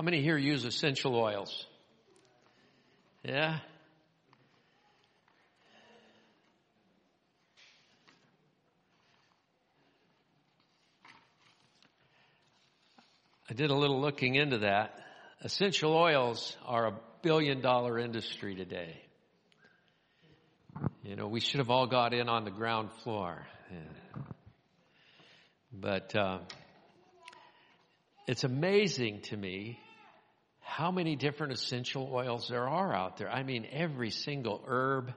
How many here use essential oils? Yeah? I did a little looking into that. Essential oils are a billion dollar industry today. You know, we should have all got in on the ground floor. Yeah. But uh, it's amazing to me how many different essential oils there are out there. I mean, every single herb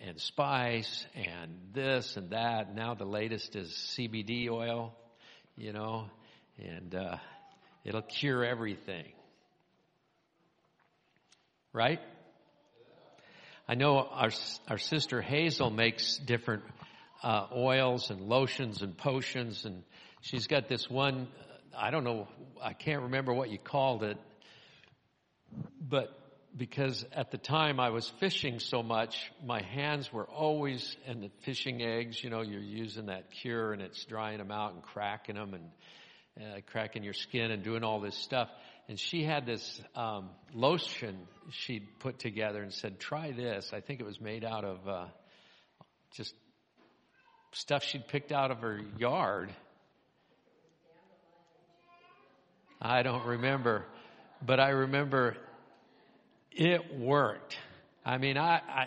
and spice and this and that. Now the latest is CBD oil, you know, and uh, It'll cure everything. Right? I know our, our sister Hazel makes different uh, oils and lotions and potions, and she's got this one. I don't know. I can't remember what you called it, but because at the time I was fishing so much, my hands were always and the fishing eggs. You know, you're using that cure, and it's drying them out and cracking them, and uh, cracking your skin and doing all this stuff. And she had this um, lotion she'd put together and said, "Try this." I think it was made out of uh, just stuff she'd picked out of her yard. I don't remember, but I remember it worked. I mean, I, I,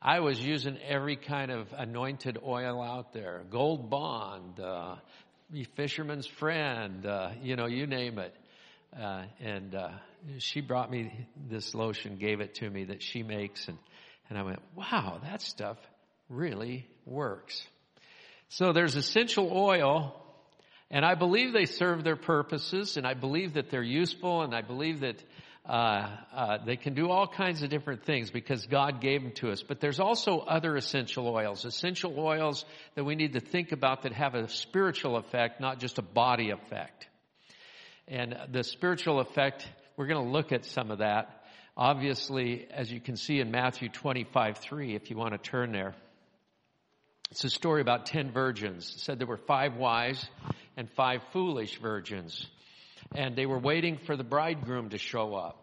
I was using every kind of anointed oil out there, Gold Bond, uh, fisherman's friend, uh, you know, you name it. Uh, and uh, she brought me this lotion, gave it to me that she makes, and and I went, wow, that stuff really works. So there's essential oil, and I believe they serve their purposes, and I believe that they're useful, and I believe that uh, uh, they can do all kinds of different things because God gave them to us. But there's also other essential oils, essential oils that we need to think about that have a spiritual effect, not just a body effect. And the spiritual effect, we're going to look at some of that. Obviously, as you can see in Matthew 25, 3, if you want to turn there. It's a story about ten virgins. It said there were five wise and five foolish virgins and they were waiting for the bridegroom to show up.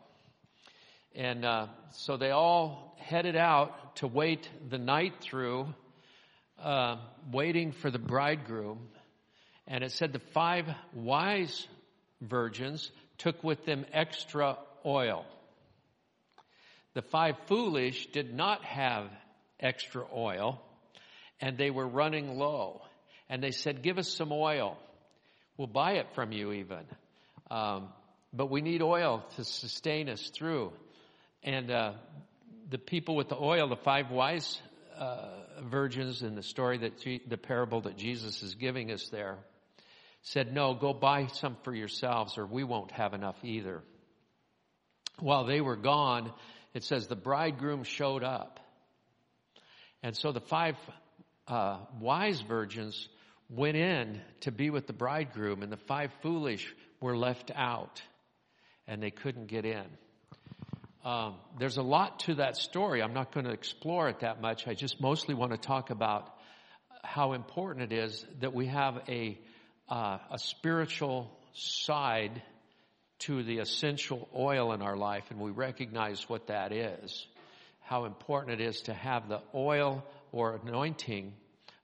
And uh, so they all headed out to wait the night through, uh, waiting for the bridegroom. And it said the five wise virgins took with them extra oil. The five foolish did not have extra oil, and they were running low. And they said, Give us some oil. We'll buy it from you even. Um, but we need oil to sustain us through. And uh, the people with the oil, the five wise uh, virgins in the story that G- the parable that Jesus is giving us there, said, "No, go buy some for yourselves, or we won't have enough either." While they were gone, it says the bridegroom showed up, and so the five uh, wise virgins went in to be with the bridegroom, and the five foolish were left out and they couldn't get in. Um, there's a lot to that story. I'm not going to explore it that much. I just mostly want to talk about how important it is that we have a uh, a spiritual side to the essential oil in our life, and we recognize what that is. How important it is to have the oil or anointing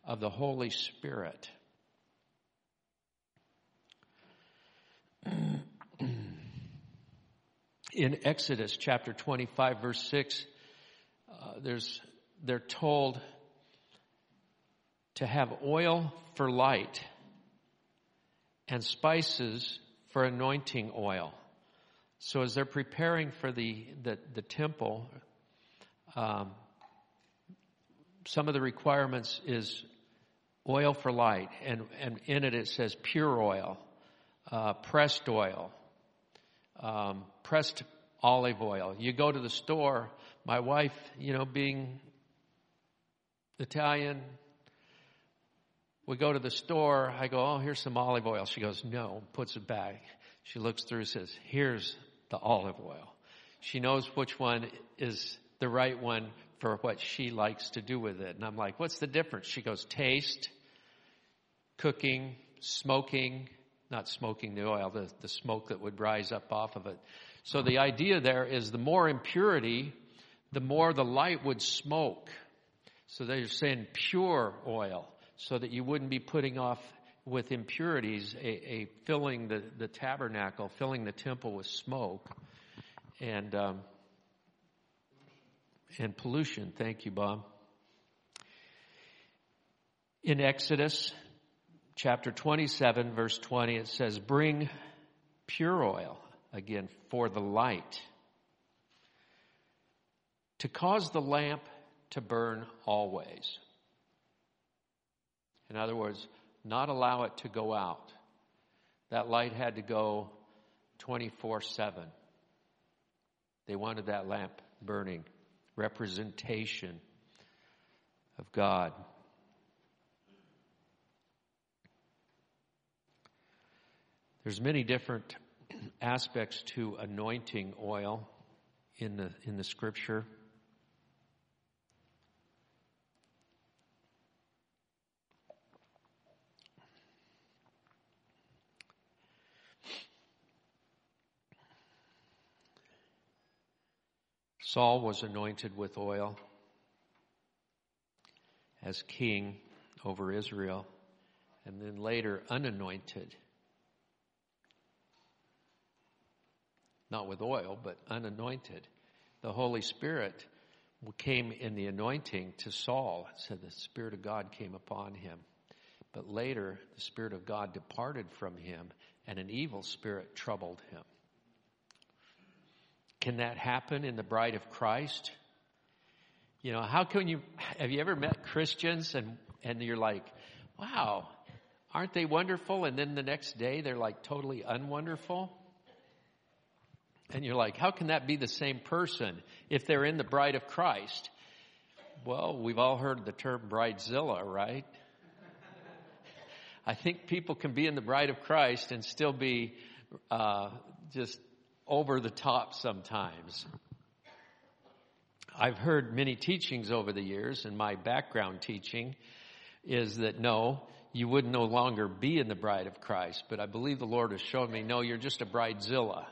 of the Holy Spirit. in Exodus chapter 25 verse 6, uh, there's, they're told to have oil for light and spices for anointing oil. So as they're preparing for the, the, the temple, um, some of the requirements is oil for light, and, and in it it says pure oil, uh, pressed oil, um, pressed olive oil. You go to the store, my wife, you know, being Italian, we go to the store. I go, oh, here's some olive oil. She goes, no, puts it back. She looks through, says, here's the olive oil. She knows which one is the right one for what she likes to do with it. And I'm like, what's the difference? She goes, taste, cooking, smoking, not smoking the oil, the, the smoke that would rise up off of it. So the idea there is the more impurity, the more the light would smoke. So they're saying pure oil so that you wouldn't be putting off with impurities, a, a filling the, the tabernacle, filling the temple with smoke and, um, and pollution. Thank you, Bob. In Exodus chapter 27 verse 20, it says, bring pure oil again for the light to cause the lamp to burn always. In other words, not allow it to go out. That light had to go 24 7. They wanted that lamp burning, representation of God. There's many different aspects to anointing oil in the in the scripture. Saul was anointed with oil as king over Israel, and then later unanointed. Not with oil, but unanointed. The Holy Spirit came in the anointing to Saul. Said the Spirit of God came upon him. But later, the Spirit of God departed from him, and an evil spirit troubled him. Can that happen in the bride of Christ? You know, how can you, have you ever met Christians and, and you're like, wow, aren't they wonderful? And then the next day they're like totally unwonderful? And you're like, how can that be the same person if they're in the bride of Christ? Well, we've all heard the term bridezilla, right? I think people can be in the bride of Christ and still be uh, just over the top sometimes. I've heard many teachings over the years, and my background teaching is that no, you would no longer be in the bride of Christ. But I believe the Lord has shown me, no, you're just a bridezilla.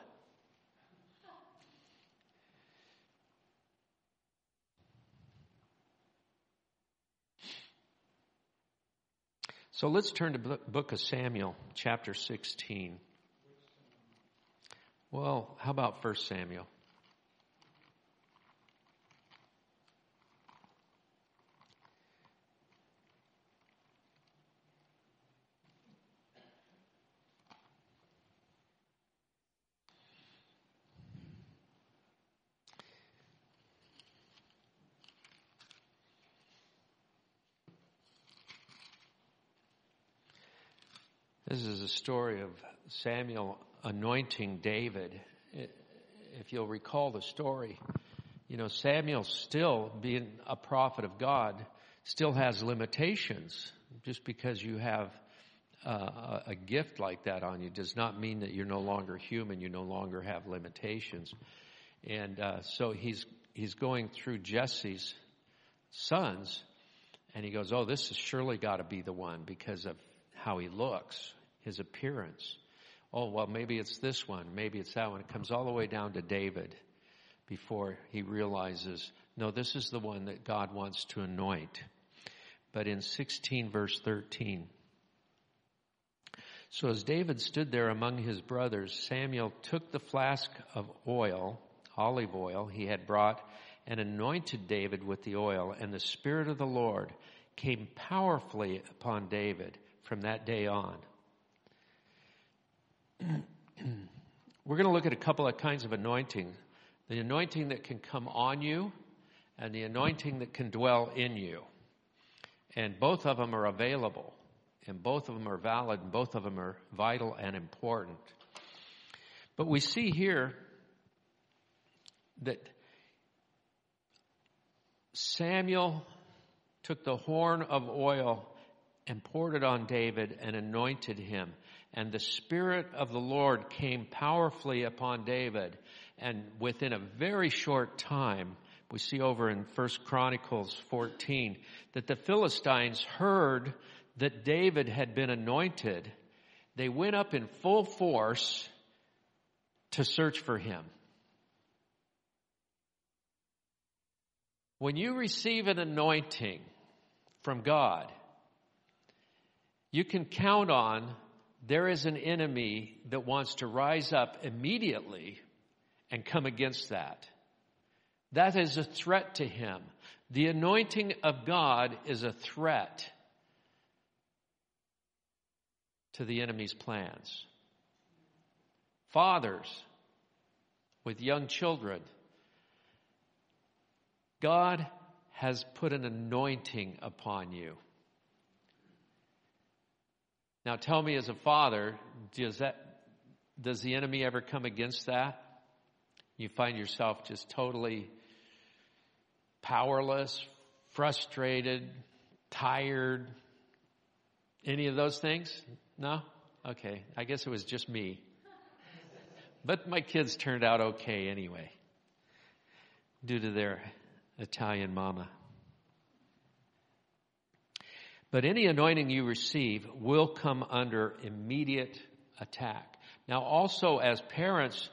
So let's turn to the book of Samuel, chapter 16. Well, how about 1 Samuel? This is a story of Samuel anointing David. If you'll recall the story, you know, Samuel still being a prophet of God still has limitations. Just because you have uh, a gift like that on you does not mean that you're no longer human. You no longer have limitations. And uh, so he's he's going through Jesse's sons, and he goes, "Oh, this has surely got to be the one because of how he looks, his appearance." oh, well, maybe it's this one, maybe it's that one. It comes all the way down to David before he realizes, no, this is the one that God wants to anoint. But in 16 verse 13, so as David stood there among his brothers, Samuel took the flask of oil, olive oil he had brought, and anointed David with the oil, and the Spirit of the Lord came powerfully upon David from that day on. We're going to look at a couple of kinds of anointing the anointing that can come on you and the anointing that can dwell in you. And both of them are available, and both of them are valid, and both of them are vital and important. But we see here that Samuel took the horn of oil and poured it on David and anointed him and the Spirit of the Lord came powerfully upon David. And within a very short time, we see over in 1 Chronicles 14 that the Philistines heard that David had been anointed. they went up in full force to search for him. When you receive an anointing from God, you can count on there is an enemy that wants to rise up immediately and come against that. That is a threat to him. The anointing of God is a threat to the enemy's plans. Fathers with young children, God has put an anointing upon you. Now tell me as a father, does that, does the enemy ever come against that? You find yourself just totally powerless, frustrated, tired, any of those things? No? Okay. I guess it was just me. But my kids turned out okay anyway, due to their Italian mama. But any anointing you receive will come under immediate attack. Now, also as parents,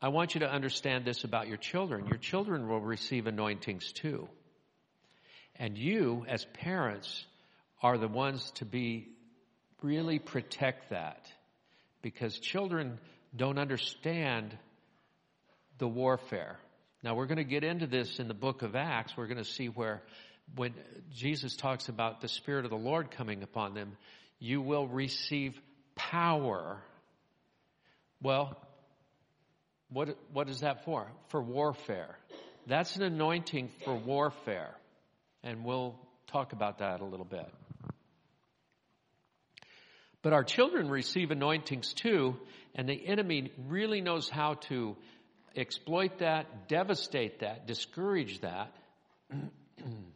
I want you to understand this about your children. Your children will receive anointings too. And you, as parents, are the ones to be really protect that because children don't understand the warfare. Now we're going to get into this in the book of Acts. We're going to see where when Jesus talks about the Spirit of the Lord coming upon them, you will receive power. Well, what, what is that for? For warfare. That's an anointing for warfare. And we'll talk about that a little bit. But our children receive anointings too, and the enemy really knows how to exploit that, devastate that, discourage that.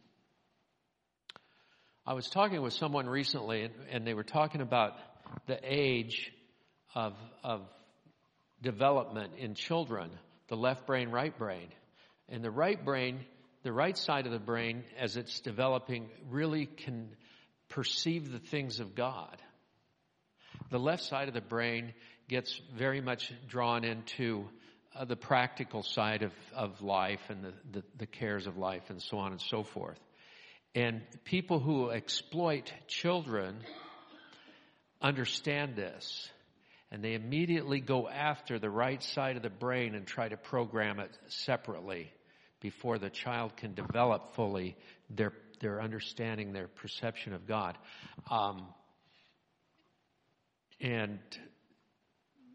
I was talking with someone recently, and they were talking about the age of, of development in children, the left brain, right brain. And the right brain, the right side of the brain, as it's developing, really can perceive the things of God. The left side of the brain gets very much drawn into uh, the practical side of, of life and the, the, the cares of life and so on and so forth. And people who exploit children understand this. And they immediately go after the right side of the brain and try to program it separately before the child can develop fully their, their understanding, their perception of God. Um, and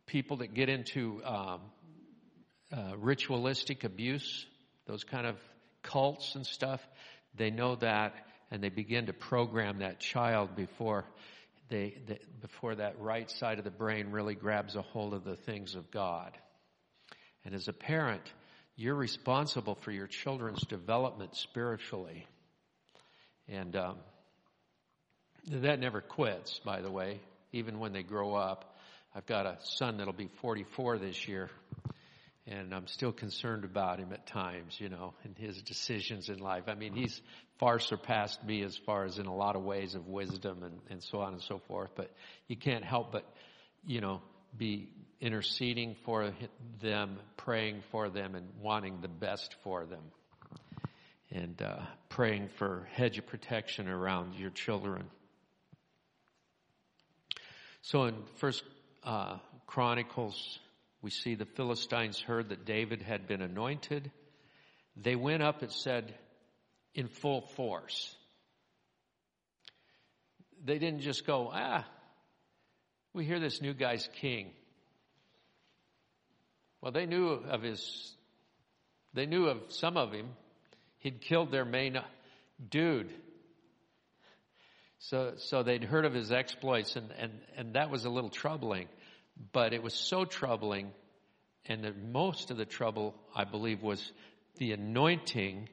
people that get into um, uh, ritualistic abuse, those kind of cults and stuff, they know that and they begin to program that child before they, they, before that right side of the brain really grabs a hold of the things of God. And as a parent, you're responsible for your children's development spiritually. And um, that never quits, by the way, even when they grow up. I've got a son that'll be 44 this year, and I'm still concerned about him at times, you know, and his decisions in life. I mean, he's far surpassed me as far as in a lot of ways of wisdom and, and so on and so forth, but you can't help but, you know, be interceding for them, praying for them, and wanting the best for them. And uh, praying for hedge of protection around your children. So in First uh, Chronicles we see the Philistines heard that David had been anointed. They went up, it said, in full force. They didn't just go, ah, we hear this new guy's king. Well, they knew of his, they knew of some of him. He'd killed their main dude. So, so they'd heard of his exploits and, and, and that was a little troubling. But it was so troubling, and the, most of the trouble, I believe, was the anointing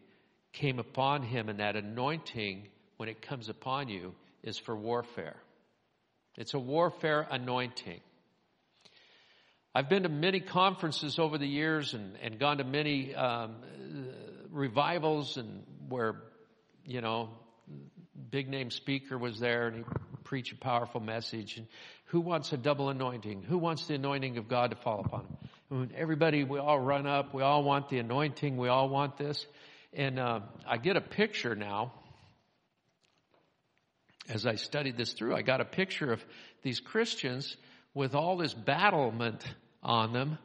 came upon him, and that anointing, when it comes upon you, is for warfare. It's a warfare anointing. I've been to many conferences over the years and, and gone to many um, revivals and where, you know, big name speaker was there and he preach a powerful message. And who wants a double anointing? Who wants the anointing of God to fall upon them? everybody, we all run up. We all want the anointing. We all want this. And uh, I get a picture now. As I studied this through, I got a picture of these Christians with all this battlement on them,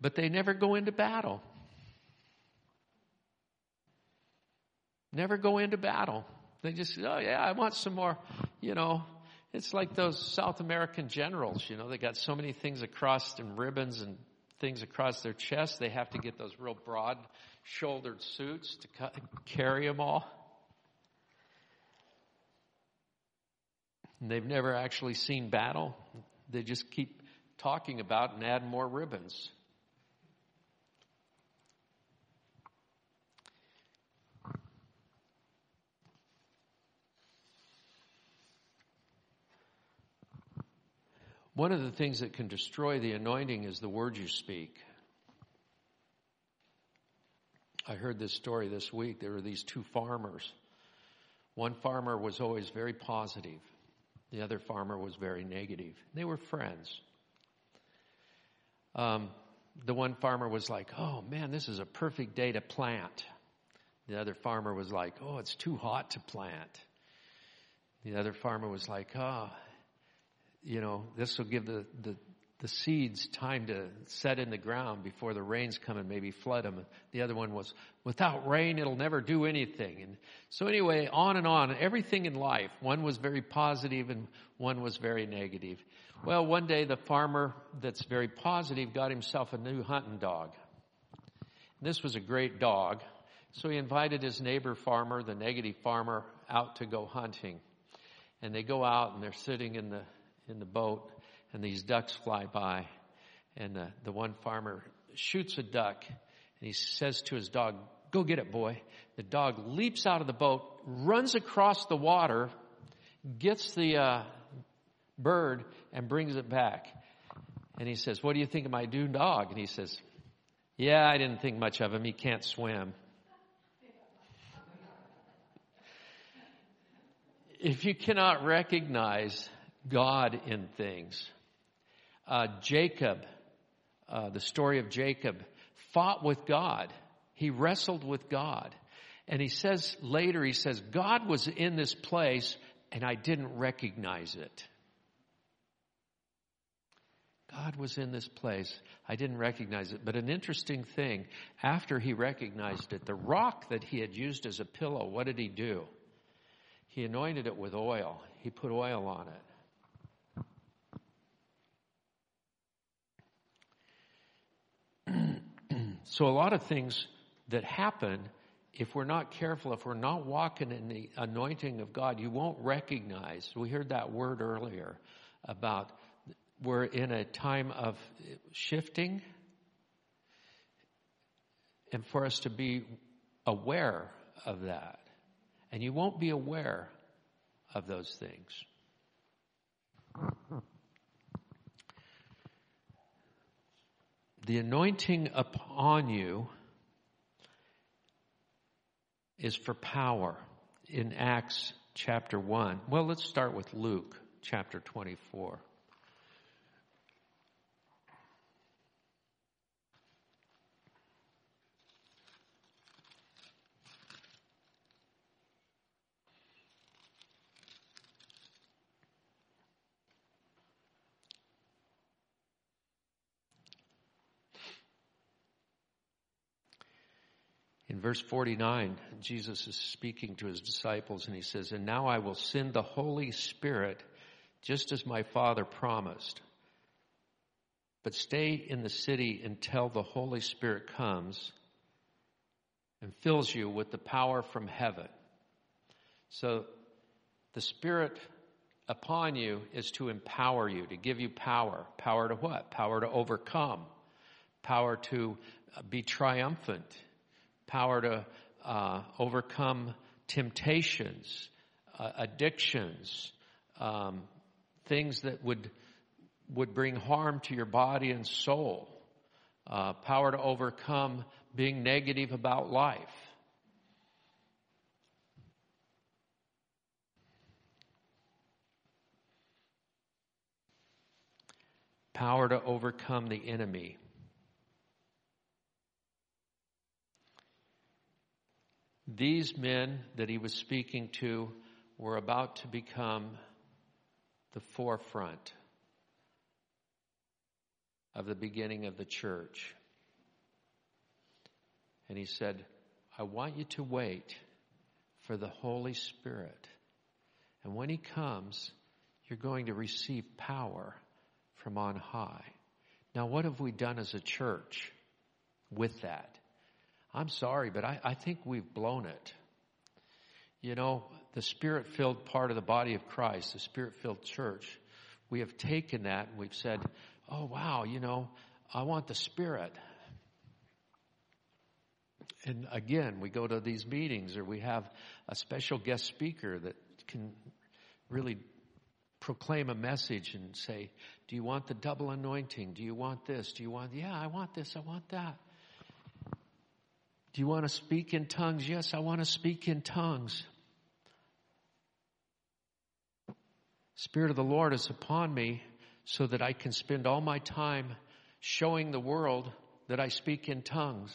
but they never go into battle. Never go into battle. They just, oh yeah, I want some more, you know. It's like those South American generals, you know, they got so many things across and ribbons and things across their chest. They have to get those real broad shouldered suits to carry them all. And they've never actually seen battle. They just keep talking about and add more ribbons. One of the things that can destroy the anointing is the words you speak. I heard this story this week. There were these two farmers. One farmer was always very positive. The other farmer was very negative. They were friends. Um, the one farmer was like, "Oh man, this is a perfect day to plant." The other farmer was like, "Oh, it's too hot to plant." The other farmer was like, "Oh, you know, this will give the, the, the seeds time to set in the ground before the rains come and maybe flood them. The other one was, without rain, it'll never do anything. And so anyway, on and on, everything in life. One was very positive and one was very negative. Well, one day the farmer that's very positive got himself a new hunting dog. This was a great dog. So he invited his neighbor farmer, the negative farmer, out to go hunting. And they go out and they're sitting in the in the boat, and these ducks fly by. And the, the one farmer shoots a duck, and he says to his dog, Go get it, boy. The dog leaps out of the boat, runs across the water, gets the uh, bird, and brings it back. And he says, What do you think of my new dog? And he says, Yeah, I didn't think much of him. He can't swim. If you cannot recognize God in things. Uh, Jacob, uh, the story of Jacob, fought with God. He wrestled with God. And he says later, he says, God was in this place and I didn't recognize it. God was in this place. I didn't recognize it. But an interesting thing, after he recognized it, the rock that he had used as a pillow, what did he do? He anointed it with oil. He put oil on it. So a lot of things that happen, if we're not careful, if we're not walking in the anointing of God, you won't recognize. We heard that word earlier about we're in a time of shifting and for us to be aware of that. And you won't be aware of those things. The anointing upon you is for power in Acts chapter 1. Well, let's start with Luke chapter 24. In verse 49, Jesus is speaking to his disciples and he says, And now I will send the Holy Spirit just as my Father promised. But stay in the city until the Holy Spirit comes and fills you with the power from heaven. So the Spirit upon you is to empower you, to give you power. Power to what? Power to overcome. Power to be triumphant power to uh, overcome temptations, uh, addictions, um, things that would would bring harm to your body and soul. Uh, power to overcome being negative about life. Power to overcome the enemy. These men that he was speaking to were about to become the forefront of the beginning of the church. And he said, I want you to wait for the Holy Spirit. And when he comes, you're going to receive power from on high. Now, what have we done as a church with that? I'm sorry, but I, I think we've blown it. You know, the spirit filled part of the body of Christ, the spirit filled church, we have taken that and we've said, oh, wow, you know, I want the spirit. And again, we go to these meetings or we have a special guest speaker that can really proclaim a message and say, Do you want the double anointing? Do you want this? Do you want, yeah, I want this, I want that. Do you want to speak in tongues? Yes, I want to speak in tongues. Spirit of the Lord is upon me so that I can spend all my time showing the world that I speak in tongues.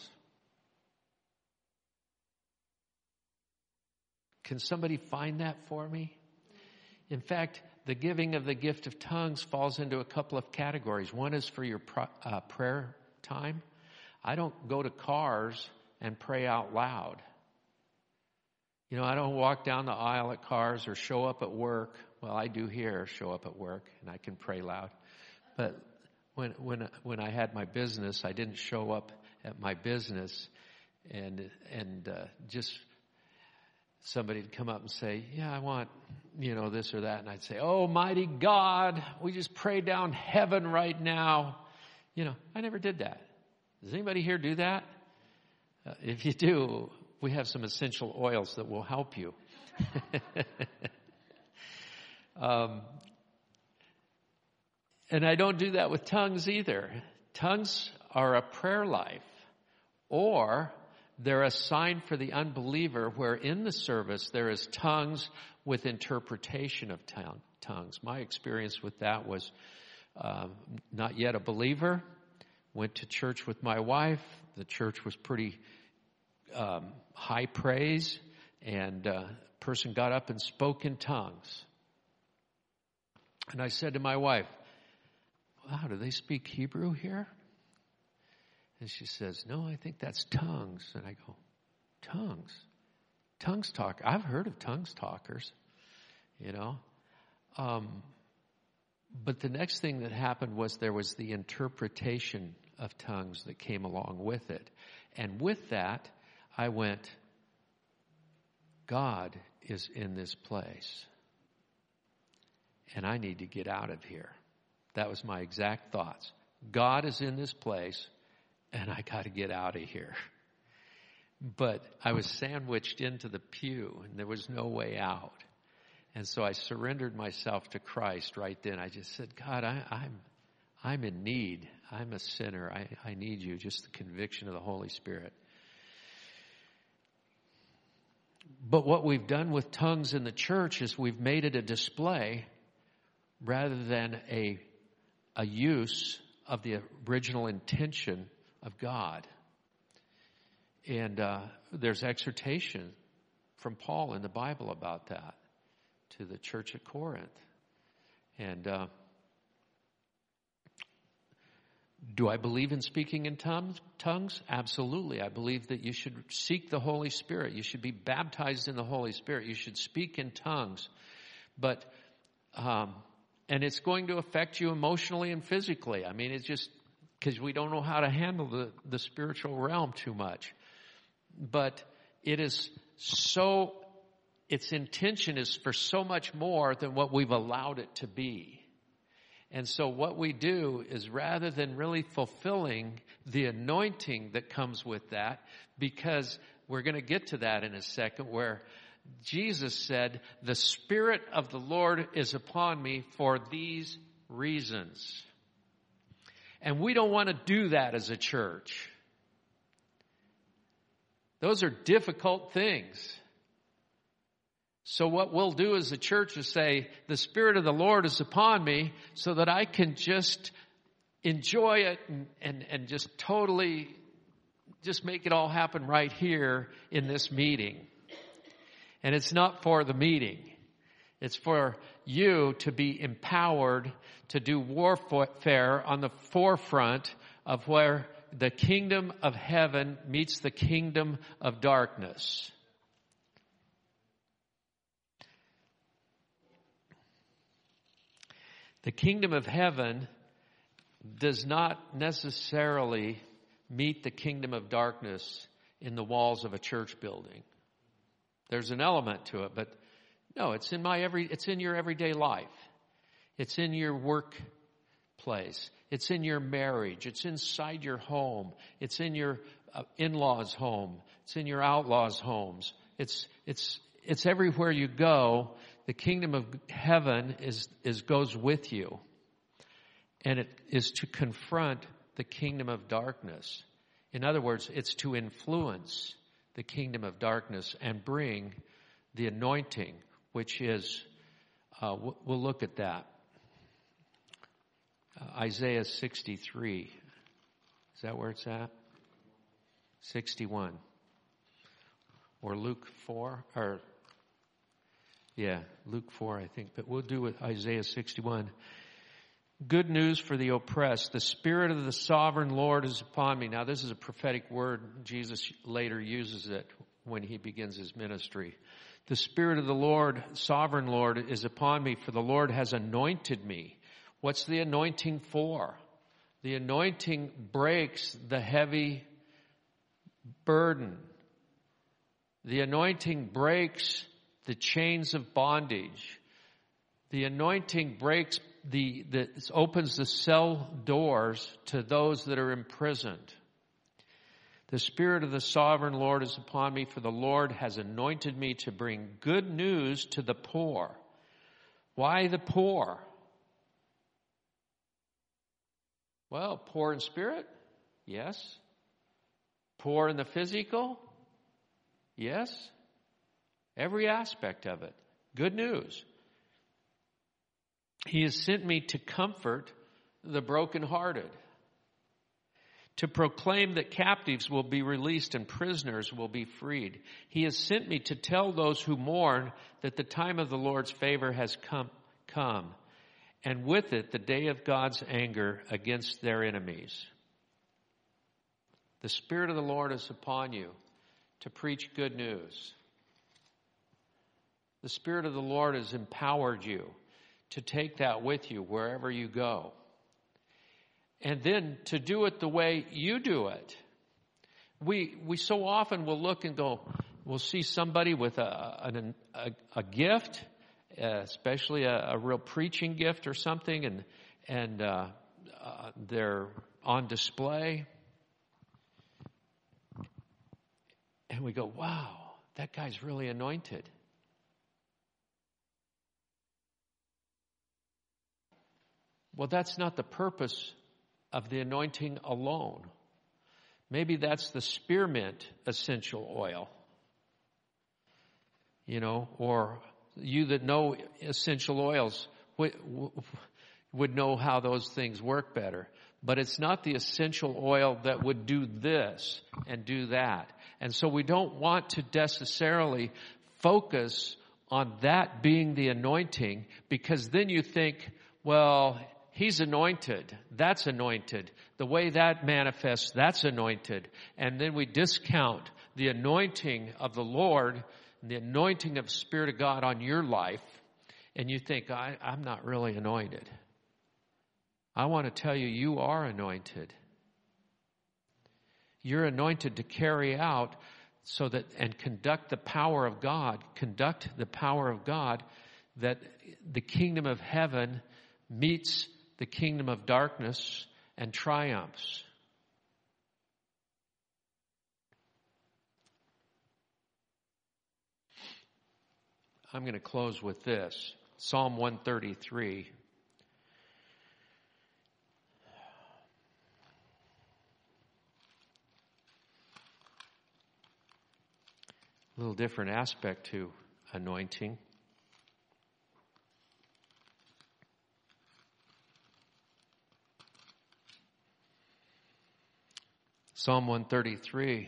Can somebody find that for me? In fact, the giving of the gift of tongues falls into a couple of categories. One is for your uh, prayer time. I don't go to cars and pray out loud. You know, I don't walk down the aisle at cars or show up at work. Well, I do here show up at work and I can pray loud. But when when when I had my business, I didn't show up at my business and and uh, just somebody'd come up and say, "Yeah, I want you know this or that," and I'd say, "Oh, mighty God, we just pray down heaven right now." You know, I never did that. Does anybody here do that? Uh, if you do, we have some essential oils that will help you. um, and I don't do that with tongues either. Tongues are a prayer life, or they're a sign for the unbeliever where in the service there is tongues with interpretation of tongues. My experience with that was um, not yet a believer, went to church with my wife. The church was pretty um, high praise, and a uh, person got up and spoke in tongues. And I said to my wife, Wow, do they speak Hebrew here? And she says, No, I think that's tongues. And I go, Tongues? Tongues talk. I've heard of tongues talkers, you know. Um, but the next thing that happened was there was the interpretation of tongues that came along with it. And with that, I went, God is in this place. And I need to get out of here. That was my exact thoughts. God is in this place and I got to get out of here. But I was sandwiched into the pew and there was no way out. And so I surrendered myself to Christ right then. I just said, God, I, am I'm, I'm in need. I'm a sinner. I, I need you. Just the conviction of the Holy Spirit. But what we've done with tongues in the church is we've made it a display rather than a, a use of the original intention of God. And uh, there's exhortation from Paul in the Bible about that to the church at Corinth. And uh, do I believe in speaking in tongues? Absolutely. I believe that you should seek the Holy Spirit. You should be baptized in the Holy Spirit. You should speak in tongues. But, um, and it's going to affect you emotionally and physically. I mean, it's just because we don't know how to handle the, the spiritual realm too much. But it is so, its intention is for so much more than what we've allowed it to be. And so what we do is rather than really fulfilling the anointing that comes with that, because we're going to get to that in a second where Jesus said, the Spirit of the Lord is upon me for these reasons. And we don't want to do that as a church. Those are difficult things. So what we'll do as a church is say, the Spirit of the Lord is upon me so that I can just enjoy it and, and, and just totally just make it all happen right here in this meeting. And it's not for the meeting. It's for you to be empowered to do warfare on the forefront of where the kingdom of heaven meets the kingdom of darkness. The kingdom of heaven does not necessarily meet the kingdom of darkness in the walls of a church building. There's an element to it, but no, it's in my every, it's in your everyday life. It's in your workplace. It's in your marriage. It's inside your home. It's in your uh, in-laws home. It's in your outlaws homes. It's, it's, it's everywhere you go. The kingdom of heaven is, is goes with you. And it is to confront the kingdom of darkness. In other words, it's to influence the kingdom of darkness and bring the anointing, which is, uh, we'll look at that. Uh, Isaiah 63. Is that where it's at? 61. Or Luke 4, or, yeah, Luke 4, I think, but we'll do with Isaiah 61. Good news for the oppressed. The Spirit of the sovereign Lord is upon me. Now, this is a prophetic word. Jesus later uses it when he begins his ministry. The Spirit of the Lord, sovereign Lord, is upon me, for the Lord has anointed me. What's the anointing for? The anointing breaks the heavy burden. The anointing breaks the chains of bondage. The anointing breaks the, the opens the cell doors to those that are imprisoned. The Spirit of the Sovereign Lord is upon me, for the Lord has anointed me to bring good news to the poor. Why the poor? Well, poor in spirit? Yes. Poor in the physical? Yes. Every aspect of it. Good news. He has sent me to comfort the brokenhearted, to proclaim that captives will be released and prisoners will be freed. He has sent me to tell those who mourn that the time of the Lord's favor has come, come and with it the day of God's anger against their enemies. The Spirit of the Lord is upon you to preach good news. The Spirit of the Lord has empowered you to take that with you wherever you go. And then to do it the way you do it. We, we so often will look and go, we'll see somebody with a, a, a gift, especially a, a, real preaching gift or something, and, and uh, uh, they're on display. And we go, wow, that guy's really anointed. Well, that's not the purpose of the anointing alone. Maybe that's the spearmint essential oil. You know, or you that know essential oils would, know how those things work better. But it's not the essential oil that would do this and do that. And so we don't want to necessarily focus on that being the anointing because then you think, well, He's anointed. That's anointed. The way that manifests, that's anointed. And then we discount the anointing of the Lord, the anointing of Spirit of God on your life, and you think, I, am not really anointed. I want to tell you, you are anointed. You're anointed to carry out so that, and conduct the power of God, conduct the power of God that the kingdom of heaven meets the kingdom of darkness and triumphs. I'm going to close with this Psalm 133. A little different aspect to anointing. Psalm 133,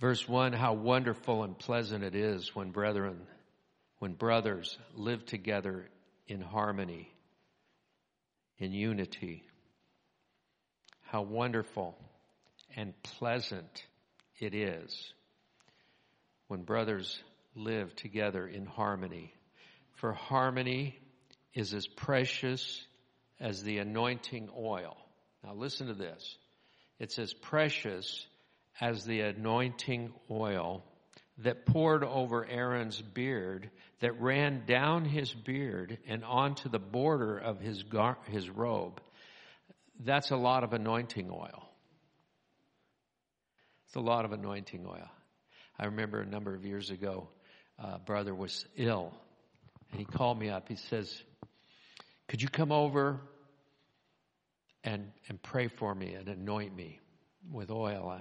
verse 1 How wonderful and pleasant it is when brethren, when brothers live together in harmony, in unity. How wonderful and pleasant it is when brothers live together in harmony. For harmony is as precious as the anointing oil. Now listen to this. It's as precious as the anointing oil that poured over Aaron's beard, that ran down his beard and onto the border of his, gar- his robe. That's a lot of anointing oil. It's a lot of anointing oil. I remember a number of years ago, a brother was ill, and he called me up. He says, Could you come over and, and pray for me and anoint me with oil? I,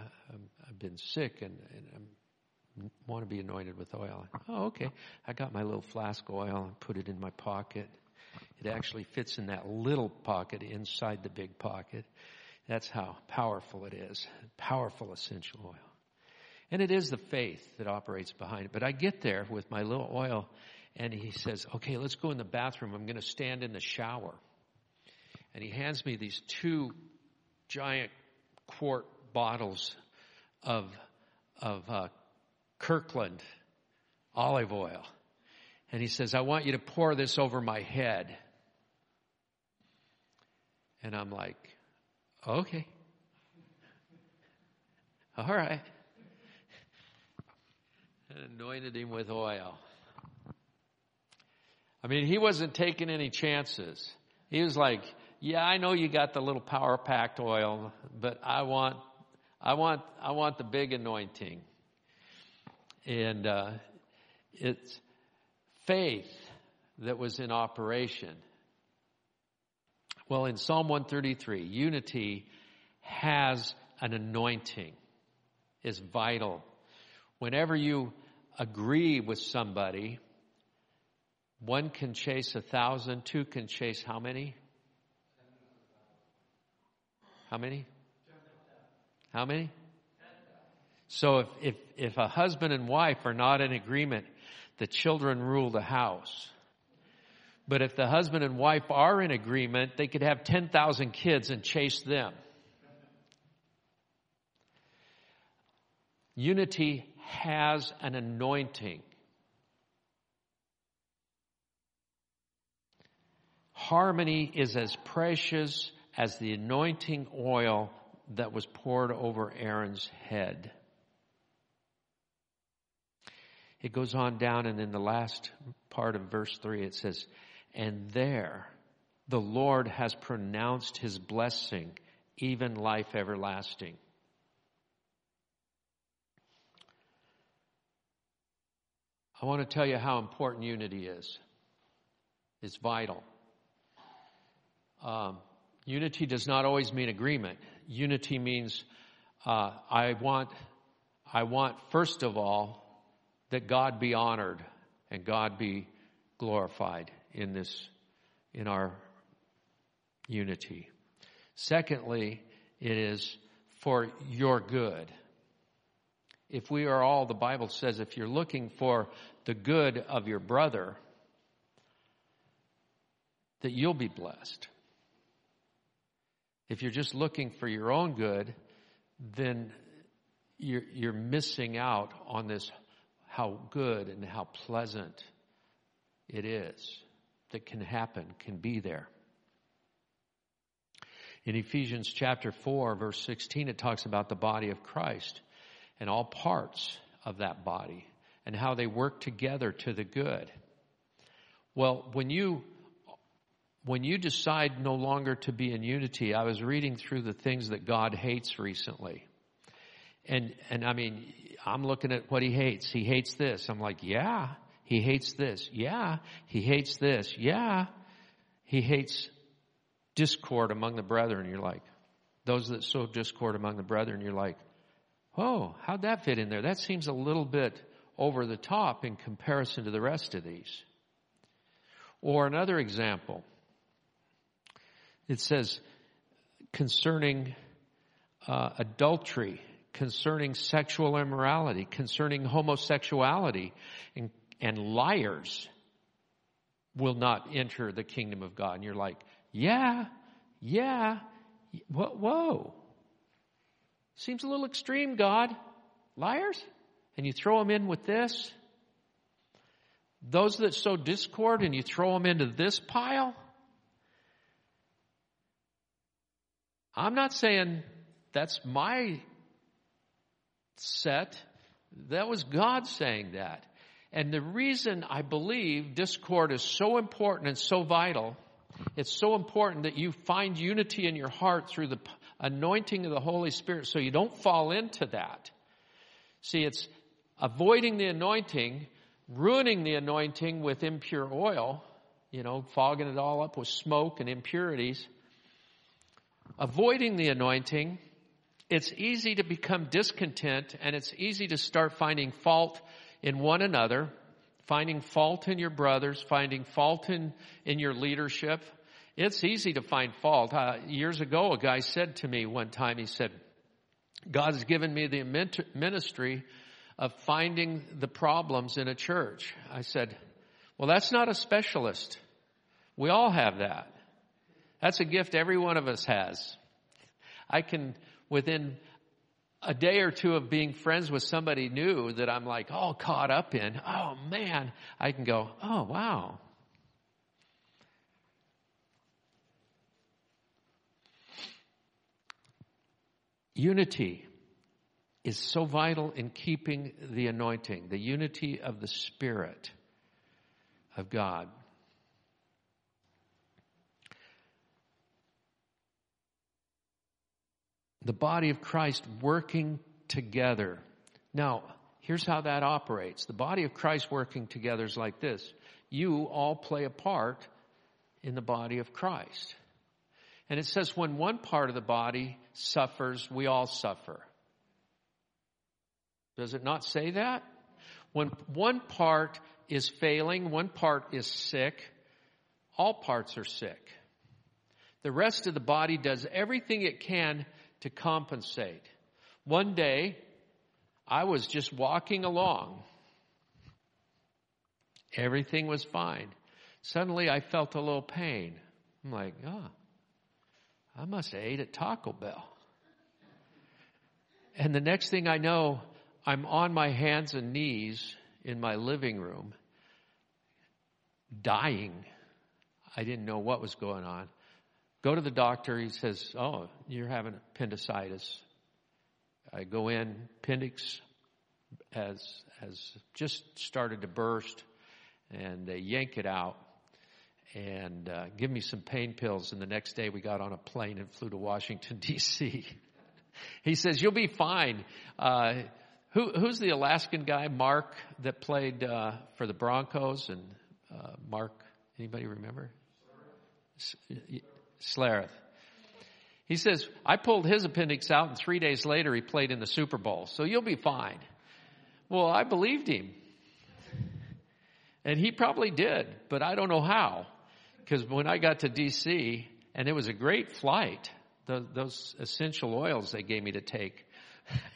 have been sick and, and I want to be anointed with oil. Oh, okay. I got my little flask oil and put it in my pocket. It actually fits in that little pocket inside the big pocket. That's how powerful it is. Powerful essential oil. And it is the faith that operates behind it. But I get there with my little oil and he says, okay, let's go in the bathroom. I'm going to stand in the shower. And he hands me these two giant quart bottles of, of uh, Kirkland olive oil. And he says, I want you to pour this over my head. And I'm like, Okay. All right. And anointed him with oil. I mean, he wasn't taking any chances. He was like, yeah, I know you got the little power packed oil, but I want, I want, I want the big anointing. And, uh, it's faith that was in operation. Well, in Psalm 133, unity has an anointing, is vital. Whenever you agree with somebody, one can chase a thousand, two can chase how many? How many? How many? So if, if, if a husband and wife are not in agreement, the children rule the house. But if the husband and wife are in agreement, they could have 10,000 kids and chase them. Unity has an anointing. Harmony is as precious as the anointing oil that was poured over Aaron's head. It goes on down, and in the last part of verse 3, it says, and there the Lord has pronounced his blessing, even life everlasting. I want to tell you how important unity is. It's vital. Um, unity does not always mean agreement. Unity means uh, I want, I want first of all that God be honored and God be glorified in this, in our unity. Secondly, it is for your good. If we are all, the Bible says, if you're looking for the good of your brother, that you'll be blessed. If you're just looking for your own good, then you're, you're missing out on this, how good and how pleasant it is that can happen can be there. In Ephesians chapter 4 verse 16 it talks about the body of Christ and all parts of that body and how they work together to the good. Well, when you when you decide no longer to be in unity, I was reading through the things that God hates recently. And and I mean, I'm looking at what he hates. He hates this. I'm like, yeah. He hates this. Yeah. He hates this. Yeah. He hates discord among the brethren. You're like, those that sow discord among the brethren, you're like, oh, how'd that fit in there? That seems a little bit over the top in comparison to the rest of these. Or another example. It says concerning uh, adultery, concerning sexual immorality, concerning homosexuality, and, and liars will not enter the kingdom of God. And you're like, yeah, yeah, whoa. Seems a little extreme, God. Liars? And you throw them in with this? Those that sow discord and you throw them into this pile? I'm not saying that's my set. That was God saying that. And the reason I believe discord is so important and so vital, it's so important that you find unity in your heart through the anointing of the Holy Spirit so you don't fall into that. See, it's avoiding the anointing, ruining the anointing with impure oil, you know, fogging it all up with smoke and impurities. Avoiding the anointing, it's easy to become discontent and it's easy to start finding fault in one another, finding fault in your brothers, finding fault in, in your leadership. It's easy to find fault. Uh, years ago, a guy said to me one time, he said, God has given me the ministry of finding the problems in a church. I said, well, that's not a specialist. We all have that. That's a gift every one of us has. I can, within a day or two of being friends with somebody new that I'm like all caught up in, oh man, I can go, oh wow. Unity is so vital in keeping the anointing, the unity of the Spirit of God. The body of Christ working together. Now, here's how that operates. The body of Christ working together is like this. You all play a part in the body of Christ. And it says when one part of the body suffers, we all suffer. Does it not say that? When one part is failing, one part is sick, all parts are sick. The rest of the body does everything it can to compensate. One day, I was just walking along. Everything was fine. Suddenly, I felt a little pain. I'm like, oh, I must have ate at Taco Bell. And the next thing I know, I'm on my hands and knees in my living room, dying. I didn't know what was going on. Go to the doctor. He says, Oh, you're having appendicitis. I go in, appendix has, has just started to burst, and they yank it out and uh, give me some pain pills. And the next day we got on a plane and flew to Washington, D.C. he says, You'll be fine. Uh, who, who's the Alaskan guy, Mark, that played uh, for the Broncos? And uh, Mark, anybody remember? Schlereth. He says, I pulled his appendix out and three days later he played in the Super Bowl, so you'll be fine. Well, I believed him. And he probably did, but I don't know how. Because when I got to DC, and it was a great flight, the, those essential oils they gave me to take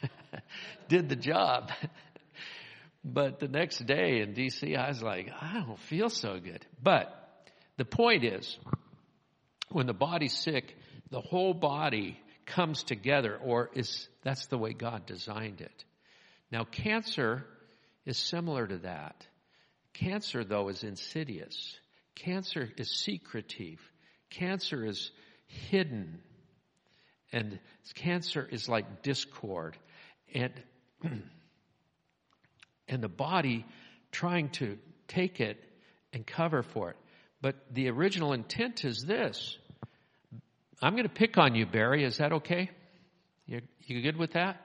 did the job. but the next day in DC, I was like, I don't feel so good. But the point is, when the body's sick, the whole body comes together, or is that's the way God designed it. Now, cancer is similar to that. Cancer, though, is insidious. Cancer is secretive. Cancer is hidden. And cancer is like discord. And, and the body trying to take it and cover for it. But the original intent is this. I'm going to pick on you, Barry. Is that okay? You, you good with that?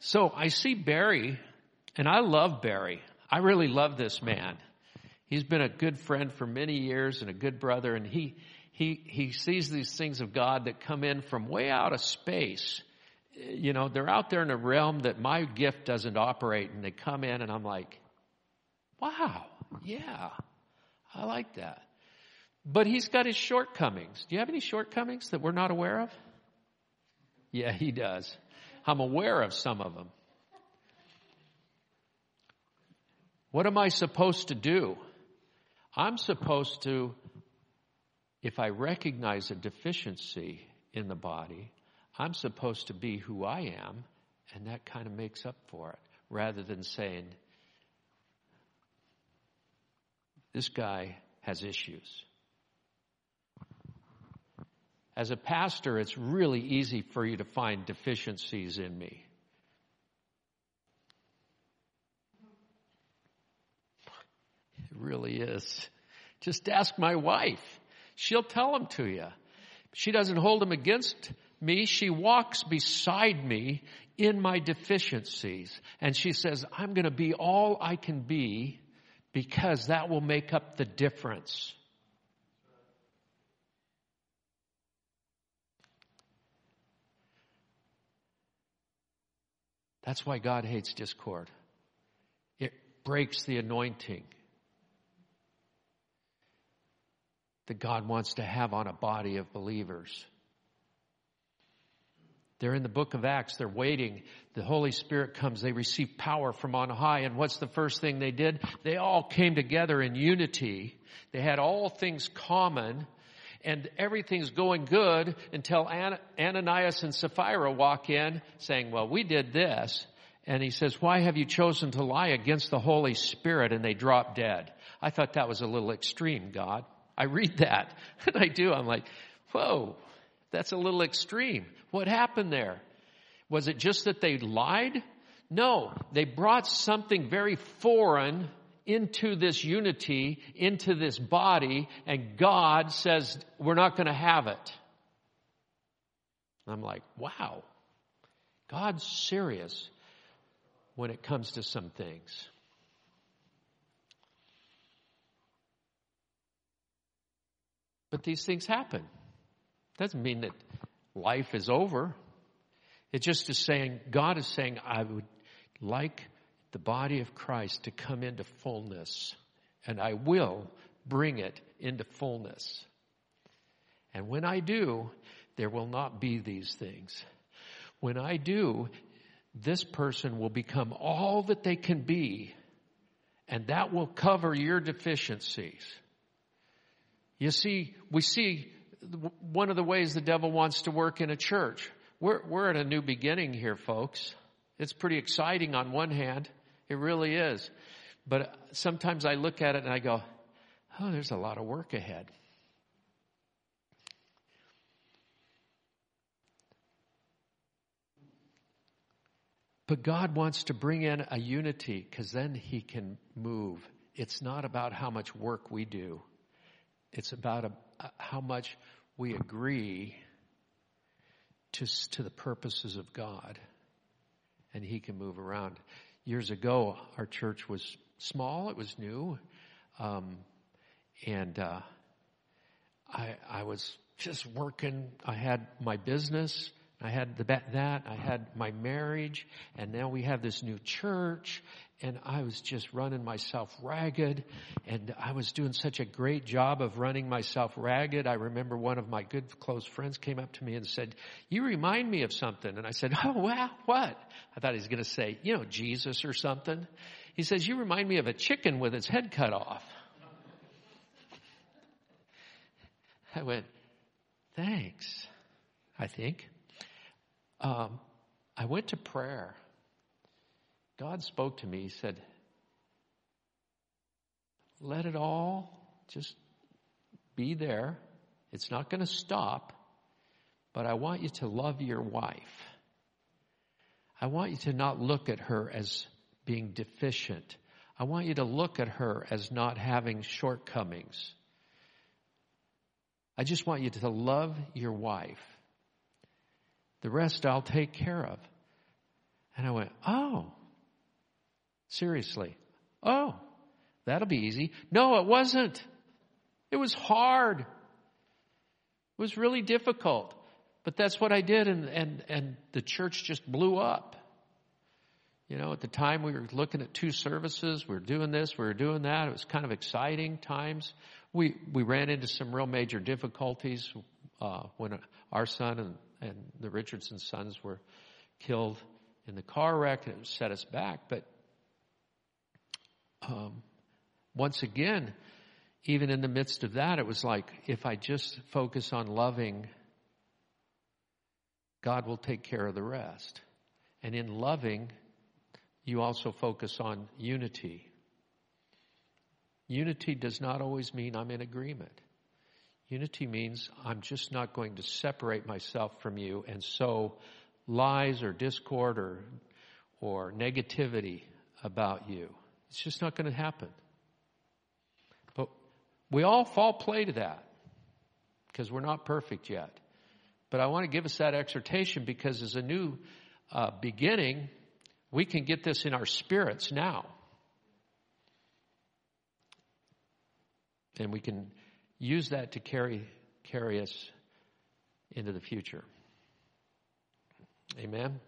So I see Barry, and I love Barry. I really love this man. He's been a good friend for many years and a good brother, and he, he, he sees these things of God that come in from way out of space. You know, they're out there in a realm that my gift doesn't operate, and they come in, and I'm like, wow, yeah, I like that. But he's got his shortcomings. Do you have any shortcomings that we're not aware of? Yeah, he does. I'm aware of some of them. What am I supposed to do? I'm supposed to, if I recognize a deficiency in the body, I'm supposed to be who I am, and that kind of makes up for it, rather than saying, this guy has issues. As a pastor, it's really easy for you to find deficiencies in me. It really is. Just ask my wife. She'll tell them to you. She doesn't hold them against me. She walks beside me in my deficiencies. And she says, I'm going to be all I can be because that will make up the difference. That's why God hates discord. It breaks the anointing that God wants to have on a body of believers. They're in the book of Acts. They're waiting. The Holy Spirit comes. They receive power from on high. And what's the first thing they did? They all came together in unity. They had all things common and everything's going good until Ananias and Sapphira walk in saying, well, we did this. And he says, why have you chosen to lie against the Holy Spirit? And they drop dead. I thought that was a little extreme, God. I read that and I do. I'm like, whoa, that's a little extreme. What happened there? Was it just that they lied? No, they brought something very foreign into this unity, into this body, and God says, we're not going to have it. I'm like, wow, God's serious when it comes to some things. But these things happen. Doesn't mean that life is over. It just is saying, God is saying, I would like the body of Christ to come into fullness, and I will bring it into fullness. And when I do, there will not be these things. When I do, this person will become all that they can be, and that will cover your deficiencies. You see, we see one of the ways the devil wants to work in a church. We're, we're at a new beginning here, folks. It's pretty exciting on one hand. It really is. But sometimes I look at it and I go, oh, there's a lot of work ahead. But God wants to bring in a unity because then He can move. It's not about how much work we do, it's about a, how much we agree to, to the purposes of God. And He can move around years ago, our church was small, it was new. Um, and uh, I, I was just working. I had my business. I had the, that. I had my marriage. And now we have this new church and I was just running myself ragged and I was doing such a great job of running myself ragged. I remember one of my good close friends came up to me and said, you remind me of something. And I said, oh wow, what? I thought he was going to say, you know, Jesus or something. He says, you remind me of a chicken with its head cut off. I went, thanks, I think. Um, I went to prayer God spoke to me. He said, let it all just be there. It's not going to stop, but I want you to love your wife. I want you to not look at her as being deficient. I want you to look at her as not having shortcomings. I just want you to love your wife. The rest I'll take care of. And I went, oh, Seriously. Oh, that'll be easy. No, it wasn't. It was hard. It was really difficult. But that's what I did and, and, and the church just blew up. You know, at the time we were looking at two services, we were doing this, we were doing that. It was kind of exciting times. We, we ran into some real major difficulties, uh, when our son and, and the Richardson sons were killed in the car wreck, and it set us back. But um, once again, even in the midst of that, it was like if I just focus on loving, God will take care of the rest. And in loving, you also focus on unity. Unity does not always mean I'm in agreement. Unity means I'm just not going to separate myself from you and sow lies or discord or, or negativity about you. It's just not going to happen. But we all fall prey to that because we're not perfect yet. But I want to give us that exhortation because as a new uh, beginning, we can get this in our spirits now. And we can use that to carry, carry us into the future. Amen.